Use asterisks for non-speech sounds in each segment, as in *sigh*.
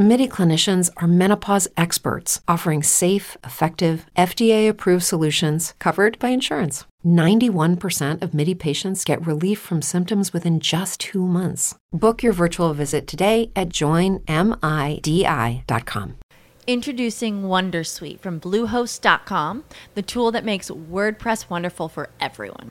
MIDI clinicians are menopause experts offering safe, effective, FDA approved solutions covered by insurance. 91% of MIDI patients get relief from symptoms within just two months. Book your virtual visit today at joinmidi.com. Introducing Wondersuite from Bluehost.com, the tool that makes WordPress wonderful for everyone.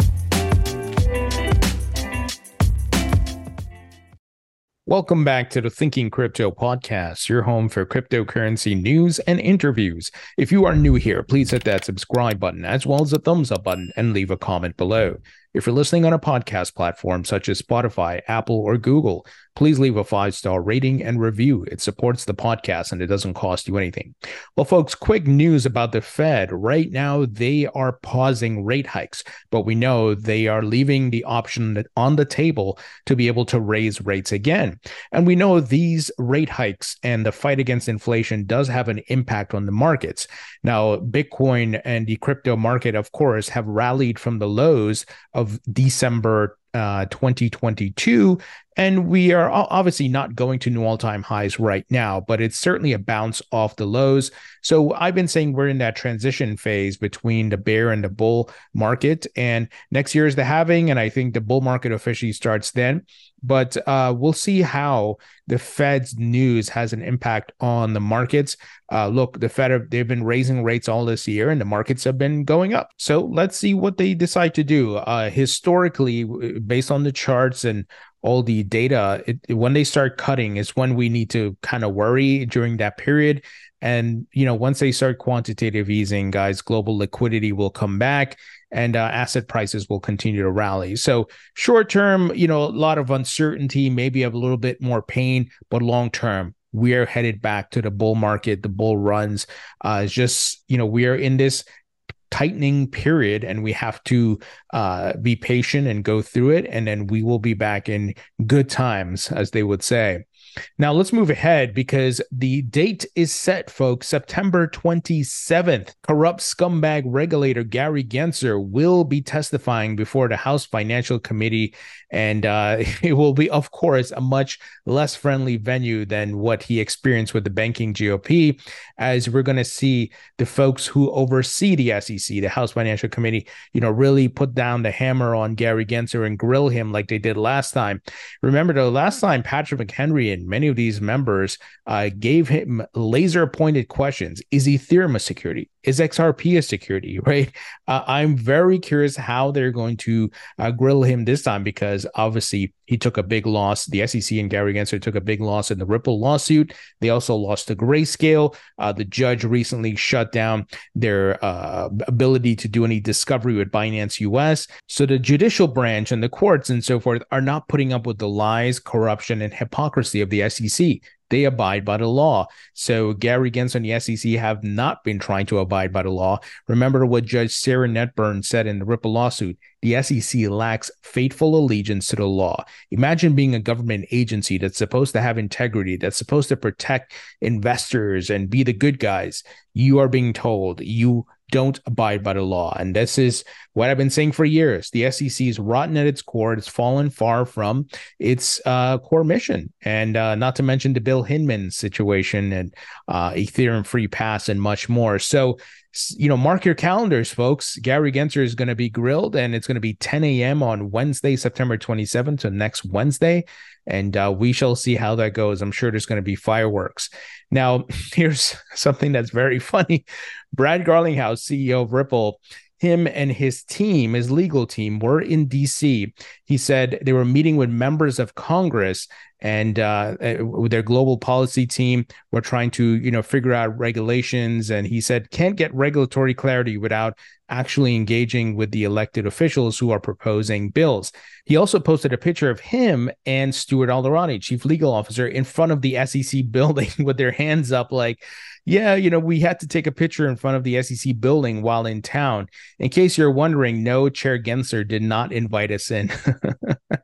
Welcome back to the Thinking Crypto podcast, your home for cryptocurrency news and interviews. If you are new here, please hit that subscribe button as well as the thumbs up button and leave a comment below. If you're listening on a podcast platform such as Spotify, Apple, or Google, please leave a five star rating and review. It supports the podcast and it doesn't cost you anything. Well, folks, quick news about the Fed. Right now, they are pausing rate hikes, but we know they are leaving the option on the table to be able to raise rates again. And we know these rate hikes and the fight against inflation does have an impact on the markets. Now, Bitcoin and the crypto market, of course, have rallied from the lows of December uh, 2022. And we are obviously not going to new all time highs right now, but it's certainly a bounce off the lows. So I've been saying we're in that transition phase between the bear and the bull market. And next year is the halving. And I think the bull market officially starts then. But uh, we'll see how the Fed's news has an impact on the markets. Uh, look, the Fed they've been raising rates all this year, and the markets have been going up. So let's see what they decide to do. Uh, historically, based on the charts and all the data, it, when they start cutting is when we need to kind of worry during that period. And you know, once they start quantitative easing, guys, global liquidity will come back and uh, asset prices will continue to rally. So short term, you know, a lot of uncertainty, maybe a little bit more pain, but long term, we are headed back to the bull market. The bull runs. Uh, it's just you know we are in this tightening period and we have to uh, be patient and go through it and then we will be back in good times as they would say now let's move ahead because the date is set, folks. September 27th. Corrupt scumbag regulator Gary Gensler will be testifying before the House Financial Committee, and uh, *laughs* it will be, of course, a much less friendly venue than what he experienced with the banking GOP, as we're going to see the folks who oversee the SEC, the House Financial Committee, you know, really put down the hammer on Gary Gensler and grill him like they did last time. Remember, the last time Patrick McHenry and many of these members uh, gave him laser pointed questions. Is Ethereum a security? Is XRP a security? *laughs* Right. Uh, I'm very curious how they're going to uh, grill him this time because obviously he took a big loss. The SEC and Gary Gensler took a big loss in the Ripple lawsuit. They also lost to Grayscale. Uh, the judge recently shut down their uh, ability to do any discovery with Binance US. So the judicial branch and the courts and so forth are not putting up with the lies, corruption, and hypocrisy of the SEC they abide by the law. So Gary Gensler and the SEC have not been trying to abide by the law. Remember what Judge Sarah Netburn said in the Ripple lawsuit. The SEC lacks faithful allegiance to the law. Imagine being a government agency that's supposed to have integrity, that's supposed to protect investors and be the good guys. You are being told you don't abide by the law. And this is what I've been saying for years. The SEC is rotten at its core. It's fallen far from its uh, core mission. And uh, not to mention the Bill Hinman situation and uh, Ethereum free pass and much more. So, you know, mark your calendars, folks. Gary Gensler is going to be grilled, and it's going to be 10 a.m. on Wednesday, September 27th, so next Wednesday. And uh, we shall see how that goes. I'm sure there's going to be fireworks. Now, *laughs* here's something that's very *laughs* funny. Brad Garlinghouse, CEO of Ripple, him and his team, his legal team, were in DC. He said they were meeting with members of Congress and uh, with their global policy team. We're trying to, you know, figure out regulations. And he said can't get regulatory clarity without actually engaging with the elected officials who are proposing bills. He also posted a picture of him and Stuart Alderoty, chief legal officer, in front of the SEC *laughs* building with their hands up, like yeah, you know, we had to take a picture in front of the SEC building while in town. In case you're wondering, no, Chair Gensler did not invite us in. *laughs* uh,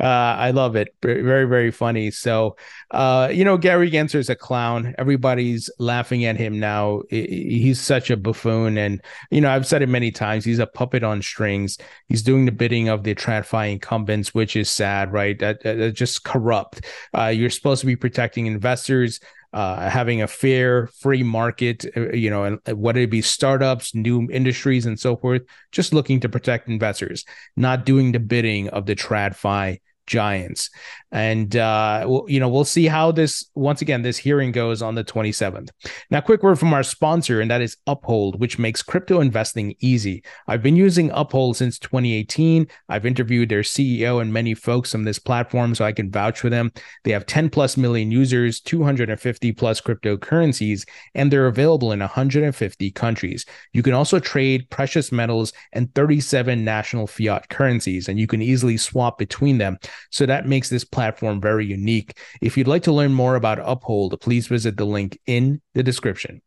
I love it. Very, very funny. So, uh, you know, Gary Gensler is a clown. Everybody's laughing at him now. He's such a buffoon. And, you know, I've said it many times. He's a puppet on strings. He's doing the bidding of the TradFi incumbents, which is sad, right? That, that, just corrupt. Uh, you're supposed to be protecting investors uh, having a fair, free market, uh, you know, whether it be startups, new industries, and so forth, just looking to protect investors, not doing the bidding of the TradFi Giants. And uh, we'll, you know, we'll see how this once again this hearing goes on the 27th. Now, quick word from our sponsor, and that is Uphold, which makes crypto investing easy. I've been using Uphold since 2018. I've interviewed their CEO and many folks on this platform, so I can vouch for them. They have 10 plus million users, 250 plus cryptocurrencies, and they're available in 150 countries. You can also trade precious metals and 37 national fiat currencies, and you can easily swap between them. So that makes this platform very unique. If you'd like to learn more about Uphold, please visit the link in the description.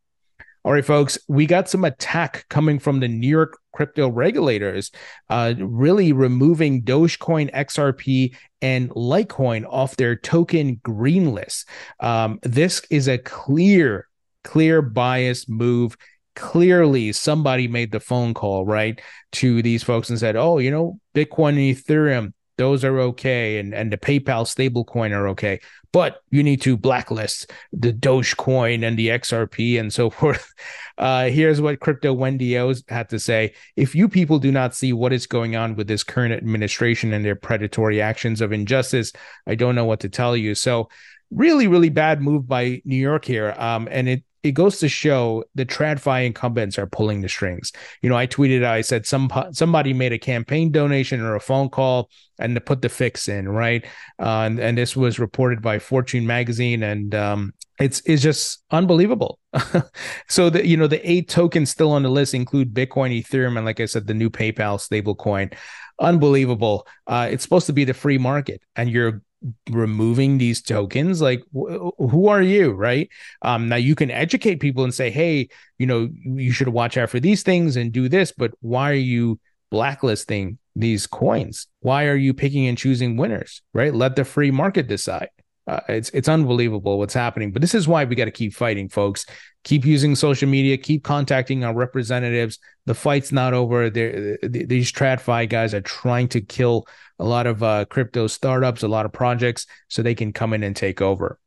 All right, folks, we got some attack coming from the New York crypto regulators, uh, really removing Dogecoin, XRP, and Litecoin off their token green list. Um, this is a clear, clear bias move. Clearly, somebody made the phone call, right, to these folks and said, oh, you know, Bitcoin and Ethereum, those are okay and and the PayPal stablecoin are okay but you need to blacklist the Dogecoin and the XRP and so *laughs* forth. Uh, here's what Crypto Wendy O had to say. If you people do not see what is going on with this current administration and their predatory actions of injustice, I don't know what to tell you. So, really, really bad move by New York here. Um, and it it goes to show the TradFi incumbents are pulling the strings. You know, I tweeted, I said some somebody made a campaign donation or a phone call and to put the fix in, right? Uh, and, and this was reported by Fortune magazine, and um, it's it's just unbelievable. *laughs* so the you know the eight tokens still on the list include Bitcoin, Ethereum, and like I said, the new PayPal stablecoin. Unbelievable. Uh, it's supposed to be the free market, and you're removing these tokens like wh- who are you right? Um now you can educate people and say hey you know you should watch out for these things and do this but why are you blacklisting these coins? Why are you picking and choosing winners right? Let the free market decide uh, it's it's unbelievable what's happening but this is why we got to keep fighting folks. Keep using social media keep contacting our representatives. The fight's not over. They're, these tradfi guys are trying to kill a lot of uh, crypto startups, a lot of projects, so they can come in and take over.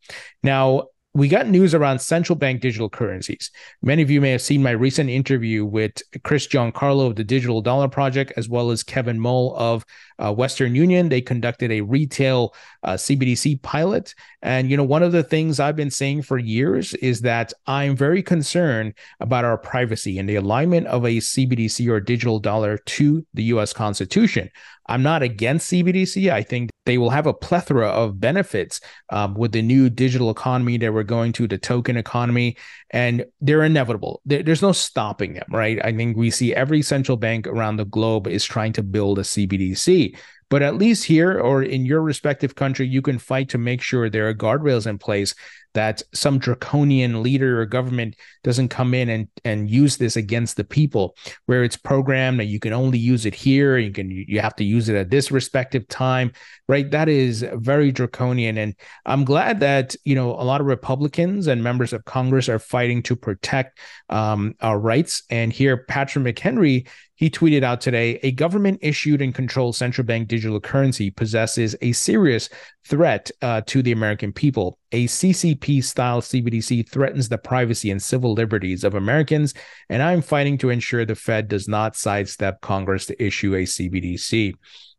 Now, we got news around central bank digital currencies. Many of you may have seen my recent interview with Chris Giancarlo of the Digital Dollar Project, as well as Kevin Moll of uh, Western Union. They conducted a retail uh, CBDC pilot. And, you know, one of the things I've been saying for years is that I'm very concerned about our privacy and the alignment of a CBDC or digital dollar to the US Constitution. I'm not against CBDC. I think they will have a plethora of benefits um, with the new digital economy that we're going to, the token economy, and they're inevitable. There, there's no stopping them, right? I think we see every central bank around the globe is trying to build a CBDC. But at least here or in your respective country, you can fight to make sure there are guardrails in place that some draconian leader or government doesn't come in and and use this against the people. Where it's programmed that you can only use it here you can you have to use it at this respective time right? That is very draconian. And i'm glad that you know a lot of republicans and members of congress are fighting to protect um, our rights. And here patrick mchenry he tweeted out today a government issued and controlled central bank digital currency possesses a serious threat uh, to the American people. A CCP style CBDC threatens the privacy and civil liberties of Americans, and I'm fighting to ensure the Fed does not sidestep Congress to issue a CBDC.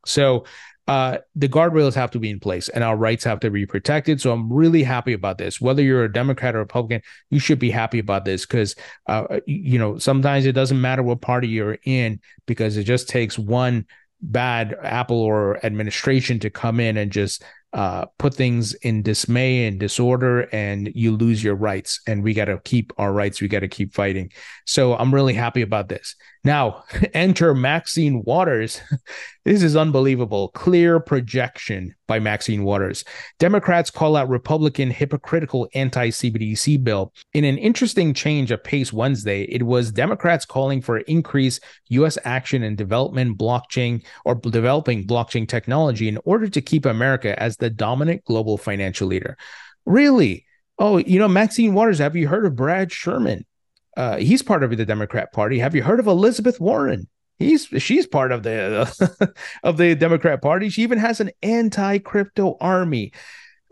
So, uh, the guardrails have to be in place and our rights have to be protected. So I'm really happy about this. Whether you're a Democrat or Republican, you should be happy about this because, uh, you know, sometimes it doesn't matter what party you're in because it just takes one bad Apple or administration to come in and just uh, put things in dismay and disorder and you lose your rights and we got to keep our rights we got to keep fighting so i'm really happy about this now *laughs* enter maxine waters *laughs* this is unbelievable clear projection by maxine waters democrats call out republican hypocritical anti-cbdc bill in an interesting change of pace wednesday it was democrats calling for increased u.s action in development blockchain or developing blockchain technology in order to keep america as the dominant global financial leader. Really? Oh, you know, Maxine Waters, have you heard of Brad Sherman? Uh, he's part of the Democrat Party. Have you heard of Elizabeth Warren? He's she's part of the *laughs* of the Democrat Party. She even has an anti-crypto army.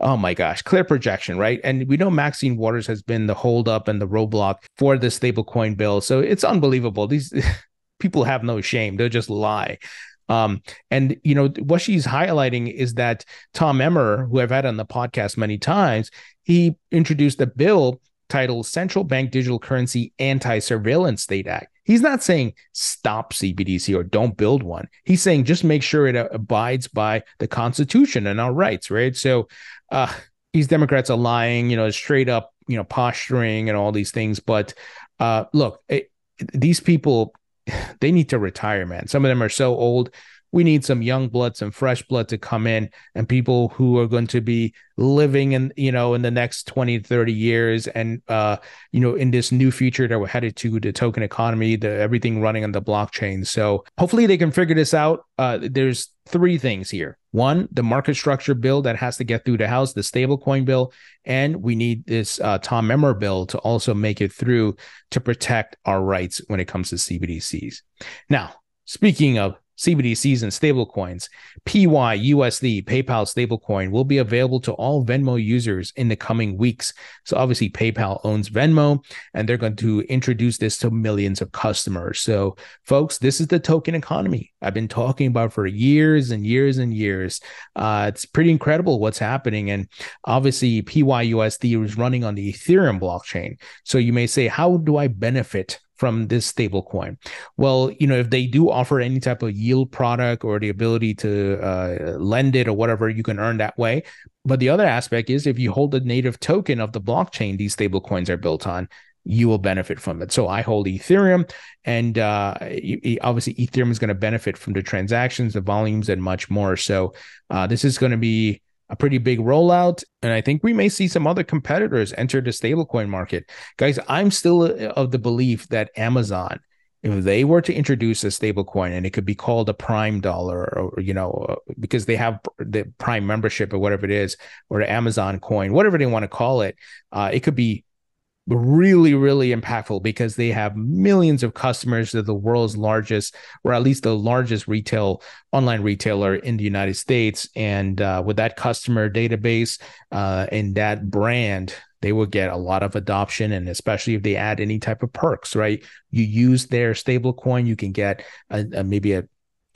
Oh my gosh, clear projection, right? And we know Maxine Waters has been the holdup and the roadblock for the stablecoin bill. So it's unbelievable. These *laughs* people have no shame. They'll just lie. Um, and you know what she's highlighting is that Tom Emmer, who I've had on the podcast many times, he introduced a bill titled Central Bank Digital Currency Anti-Surveillance State Act. He's not saying stop CBDC or don't build one. He's saying just make sure it abides by the Constitution and our rights, right? So uh, these Democrats are lying, you know, straight up, you know, posturing and all these things. But uh, look, it, these people *sighs* they need to retire, man. Some of them are so old. We need some young blood, some fresh blood to come in and people who are going to be living in, you know, in the next 20, 30 years and, uh, you know, in this new future that we're headed to, the token economy, the everything running on the blockchain. So hopefully they can figure this out. Uh, there's three things here. One, the market structure bill that has to get through the House, the stablecoin bill, and we need this uh, Tom Emmer bill to also make it through to protect our rights when it comes to CBDCs. Now, speaking of CBDCs and stablecoins. PYUSD, PayPal stablecoin, will be available to all Venmo users in the coming weeks. So, obviously, PayPal owns Venmo and they're going to introduce this to millions of customers. So, folks, this is the token economy I've been talking about for years and years and years. Uh, it's pretty incredible what's happening. And obviously, PYUSD is running on the Ethereum blockchain. So, you may say, how do I benefit from this stable coin? Well, you know, if they do offer any type of yield product or the ability to uh, lend it or whatever, you can earn that way. But the other aspect is if you hold the native token of the blockchain these stable coins are built on, you will benefit from it. So I hold Ethereum, and uh, obviously Ethereum is going to benefit from the transactions, the volumes, and much more. So uh, this is going to be a pretty big rollout. And I think we may see some other competitors enter the stablecoin market. Guys, I'm still of the belief that Amazon, if they were to introduce a stablecoin and it could be called a prime dollar or, you know, because they have the prime membership or whatever it is, or the Amazon coin, whatever they want to call it, uh, it could be really, really impactful because they have millions of customers. They're the world's largest, or at least the largest retail online retailer in the United States. And uh, with that customer database uh, and that brand, they will get a lot of adoption. And especially if they add any type of perks, right? You use their stable coin, you can get a, a, maybe a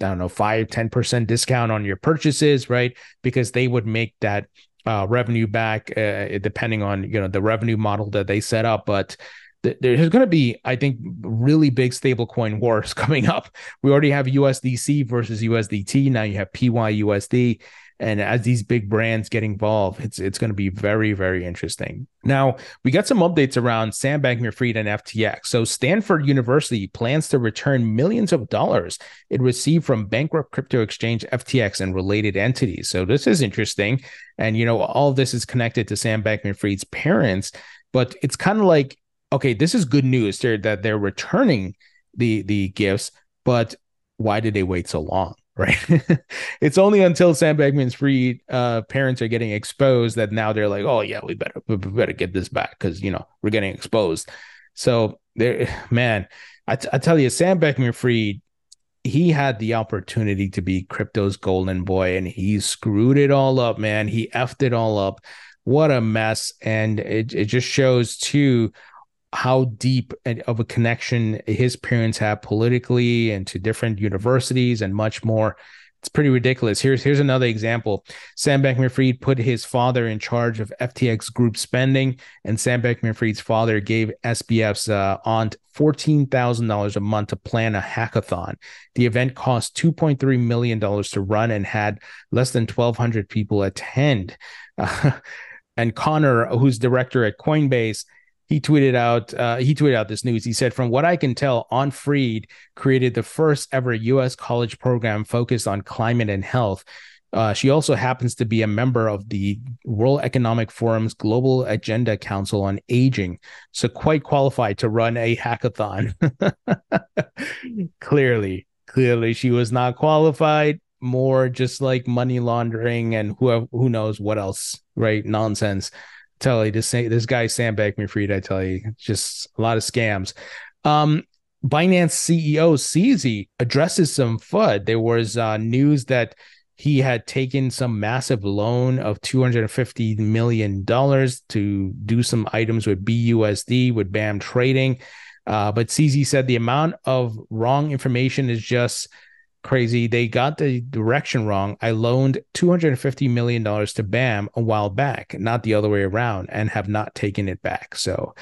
I don't know, five, 10% discount on your purchases, right? Because they would make that uh, revenue back, uh, depending on you know the revenue model that they set up. But th- there's going to be, I think, really big stablecoin *laughs* wars *laughs* coming up. We already have USDC versus USDT. Now you have PYUSD. And as these big brands get involved, it's it's going to be very, very interesting. Now, we got some updates around Sam Bankman Fried and FTX. So, Stanford University plans to return millions of dollars it received from bankrupt crypto exchange FTX and related entities. So, this is interesting. And, you know, all this is connected to Sam Bankman Fried's parents, but it's kind of like, okay, this is good news that they're returning the the gifts, but why did they wait so long? Right? *laughs* it's only until Sam Bankman's Fried uh, parents are getting exposed that now they're like, oh yeah, we better we better get this back because you know we're getting exposed. So there, *sighs* man, I, t- I tell you, Sam Bankman Fried, he had the opportunity to be crypto's golden boy, and he screwed it all up, man. He effed it all up. What a mess! And it it just shows too how deep of a connection his parents have politically and to different universities and much more. It's pretty ridiculous. Here's here's another example. Sam Bankman-Fried put his father in charge of FTX group spending, and Sam Bankman-Fried's father gave SBF's uh, aunt fourteen thousand dollars a month to plan a hackathon. The event cost two point three million dollars to run and had less than twelve hundred people attend. Uh, *laughs* and Connor, who's director at Coinbase, he tweeted out uh, he tweeted out this news. He said, "From what I can tell, Aunt Freed created the first ever U.S. college program focused on climate and health." Uh, she also happens to be a member of the World Economic Forum's Global Agenda Council on Aging, so quite qualified to run a hackathon. *laughs* clearly, clearly, she was not qualified. More just like money laundering and who who knows what else, right? Nonsense tell you this this guy Sam Bankman-Fried, I tell you, just a lot of scams. Um, Binance CEO CZ addresses some FUD. There was uh, news that he had taken some massive loan of $250 million to do some items with BUSD with BAM trading. Uh, but CZ said the amount of wrong information is just crazy. They got the direction wrong. I loaned $250 million to BAM a while back, not the other way around, and have not taken it back. So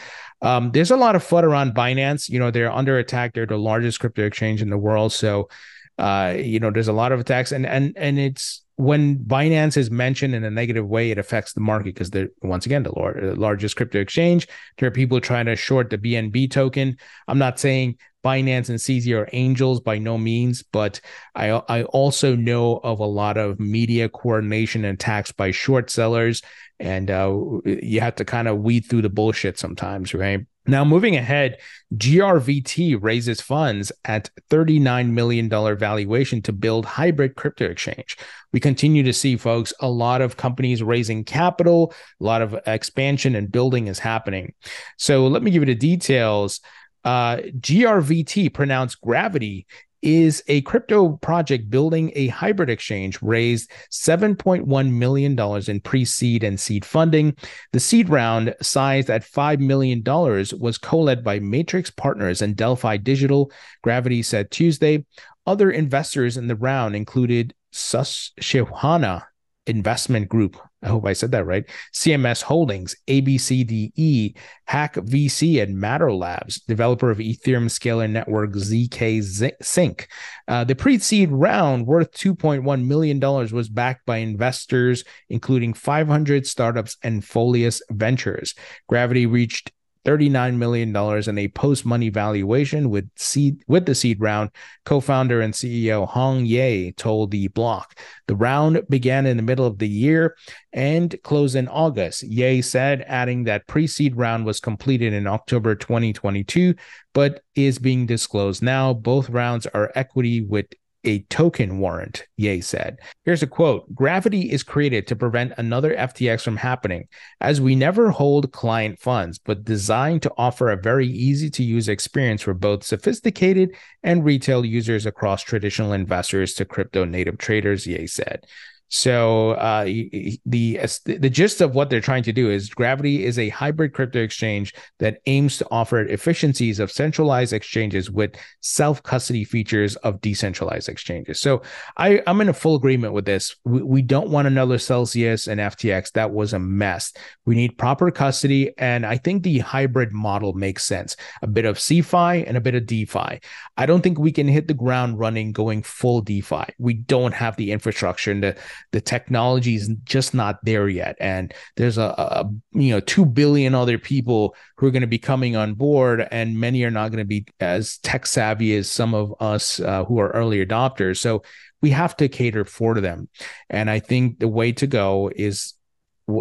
um, there's a lot of FUD around Binance. You know, they're under attack. They're the largest crypto exchange in the world. So, uh, you know, there's a lot of attacks. And, and, and it's when Binance is mentioned in a negative way, it affects the market because they're, once again, the largest crypto exchange. There are people trying to short the BNB token. I'm not saying Binance and CZ are angels by no means, but I I also know of a lot of media coordination and attacks by short sellers, and uh, you have to kind of weed through the bullshit sometimes, right? Now, moving ahead, GRVT raises funds at $39 million valuation to build hybrid crypto exchange. We continue to see, folks, a lot of companies raising capital, a lot of expansion and building is happening. So let me give you the details. Uh, GRVT, pronounced Gravity, is a crypto project building a hybrid exchange, raised $7.1 million in pre seed and seed funding. The seed round, sized at $5 million, was co led by Matrix Partners and Delphi Digital, Gravity said Tuesday. Other investors in the round included Susquehanna Investment Group, I hope I said that right. CMS Holdings, ABCDE, Hack VC, and Matter Labs, developer of Ethereum Scalar Network zkSync. Uh, the pre seed round, worth $2.1 million, was backed by investors, including 500 startups and Folius Ventures. Gravity reached $39 million in a post-money valuation with seed with the seed round. Co-founder and CEO Hong Yea told the block. The round began in the middle of the year and closed in August. Ye said, adding that pre-seed round was completed in October 2022, but is being disclosed now. Both rounds are equity with a token warrant, Yea said. Here's a quote Gravity is created to prevent another FTX from happening, as we never hold client funds, but designed to offer a very easy to use experience for both sophisticated and retail users across traditional investors to crypto native traders, Yea said. So uh, the the gist of what they're trying to do is Gravity is a hybrid crypto exchange that aims to offer efficiencies of centralized exchanges with self custody features of decentralized exchanges. So I, I'm in a full agreement with this. We, we don't want another Celsius and FTX. That was a mess. We need proper custody, and I think the hybrid model makes sense. A bit of CeFi and a bit of DeFi. I don't think we can hit the ground running going full DeFi. We don't have the infrastructure and the the technology is just not there yet. And there's a, a you know, 2 billion other people who are going to be coming on board, and many are not going to be as tech savvy as some of us uh, who are early adopters. So we have to cater for them. And I think the way to go is,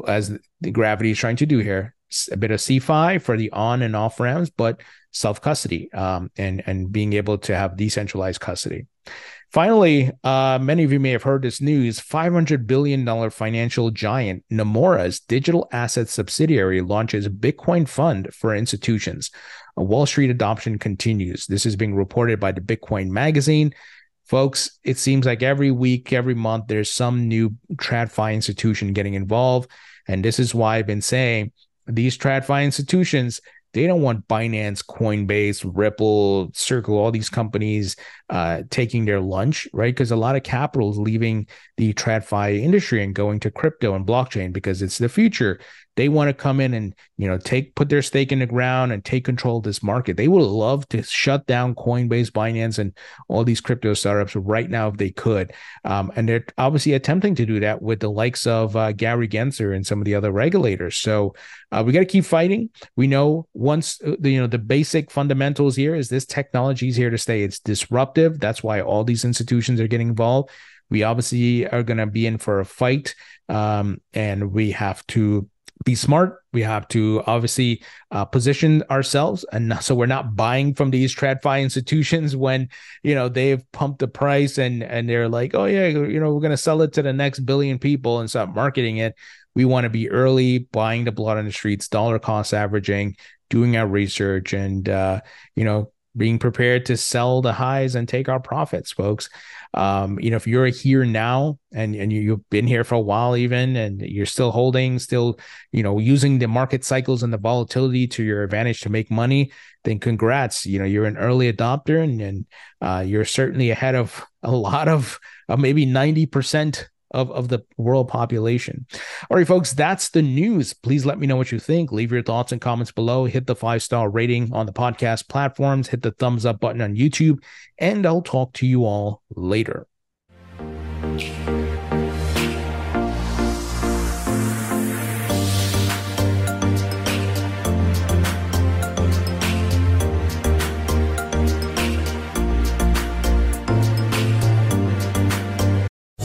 as the gravity is trying to do here, a bit of CeFi for the on and off ramps, but self custody um, and and being able to have decentralized custody. Finally, uh, many of you may have heard this news: five hundred billion dollar financial giant Nomura's digital asset subsidiary launches Bitcoin fund for institutions. A Wall Street adoption continues. This is being reported by the Bitcoin magazine. Folks, it seems like every week, every month, there's some new TradFi institution getting involved. And this is why I've been saying these TradFi institutions they don't want Binance, Coinbase, Ripple, Circle, all these companies uh, taking their lunch, right? Because a lot of capital is leaving the TradFi industry and going to crypto and blockchain because it's the future they want to come in and you know take put their stake in the ground and take control of this market. They would love to shut down coinbase binance and all these crypto startups right now if they could. Um, and they're obviously attempting to do that with the likes of uh, gary gensler and some of the other regulators. So uh, we got to keep fighting. We know once the, uh, you know the basic fundamentals here is this technology is here to stay. It's disruptive. That's why all these institutions are getting involved. We obviously are going to be in for a fight um, and we have to be smart. We have to obviously uh, position ourselves, and so we're not buying from these TradFi institutions *laughs* when you know they've pumped the price and and they're like, oh yeah, you know we're going to sell it to the next billion people and start marketing it. We want to be early, buying the blood on the streets, dollar cost averaging, doing our research, and uh, you know being prepared to sell the highs and take our profits, folks. Um, you know, if you're here now and and you, have been here for a while, even and you're still holding, still, you know, using the market cycles and the volatility to your advantage to make money, then congrats. You know, you're an early adopter and and uh, you're certainly ahead of a lot of uh, maybe ninety percent of, of the world population. All right, folks, that's the news. Please let me know what you think. Leave your thoughts and comments below. Hit the five star rating on the podcast platforms, hit the thumbs up button on YouTube, and I'll talk to you all later.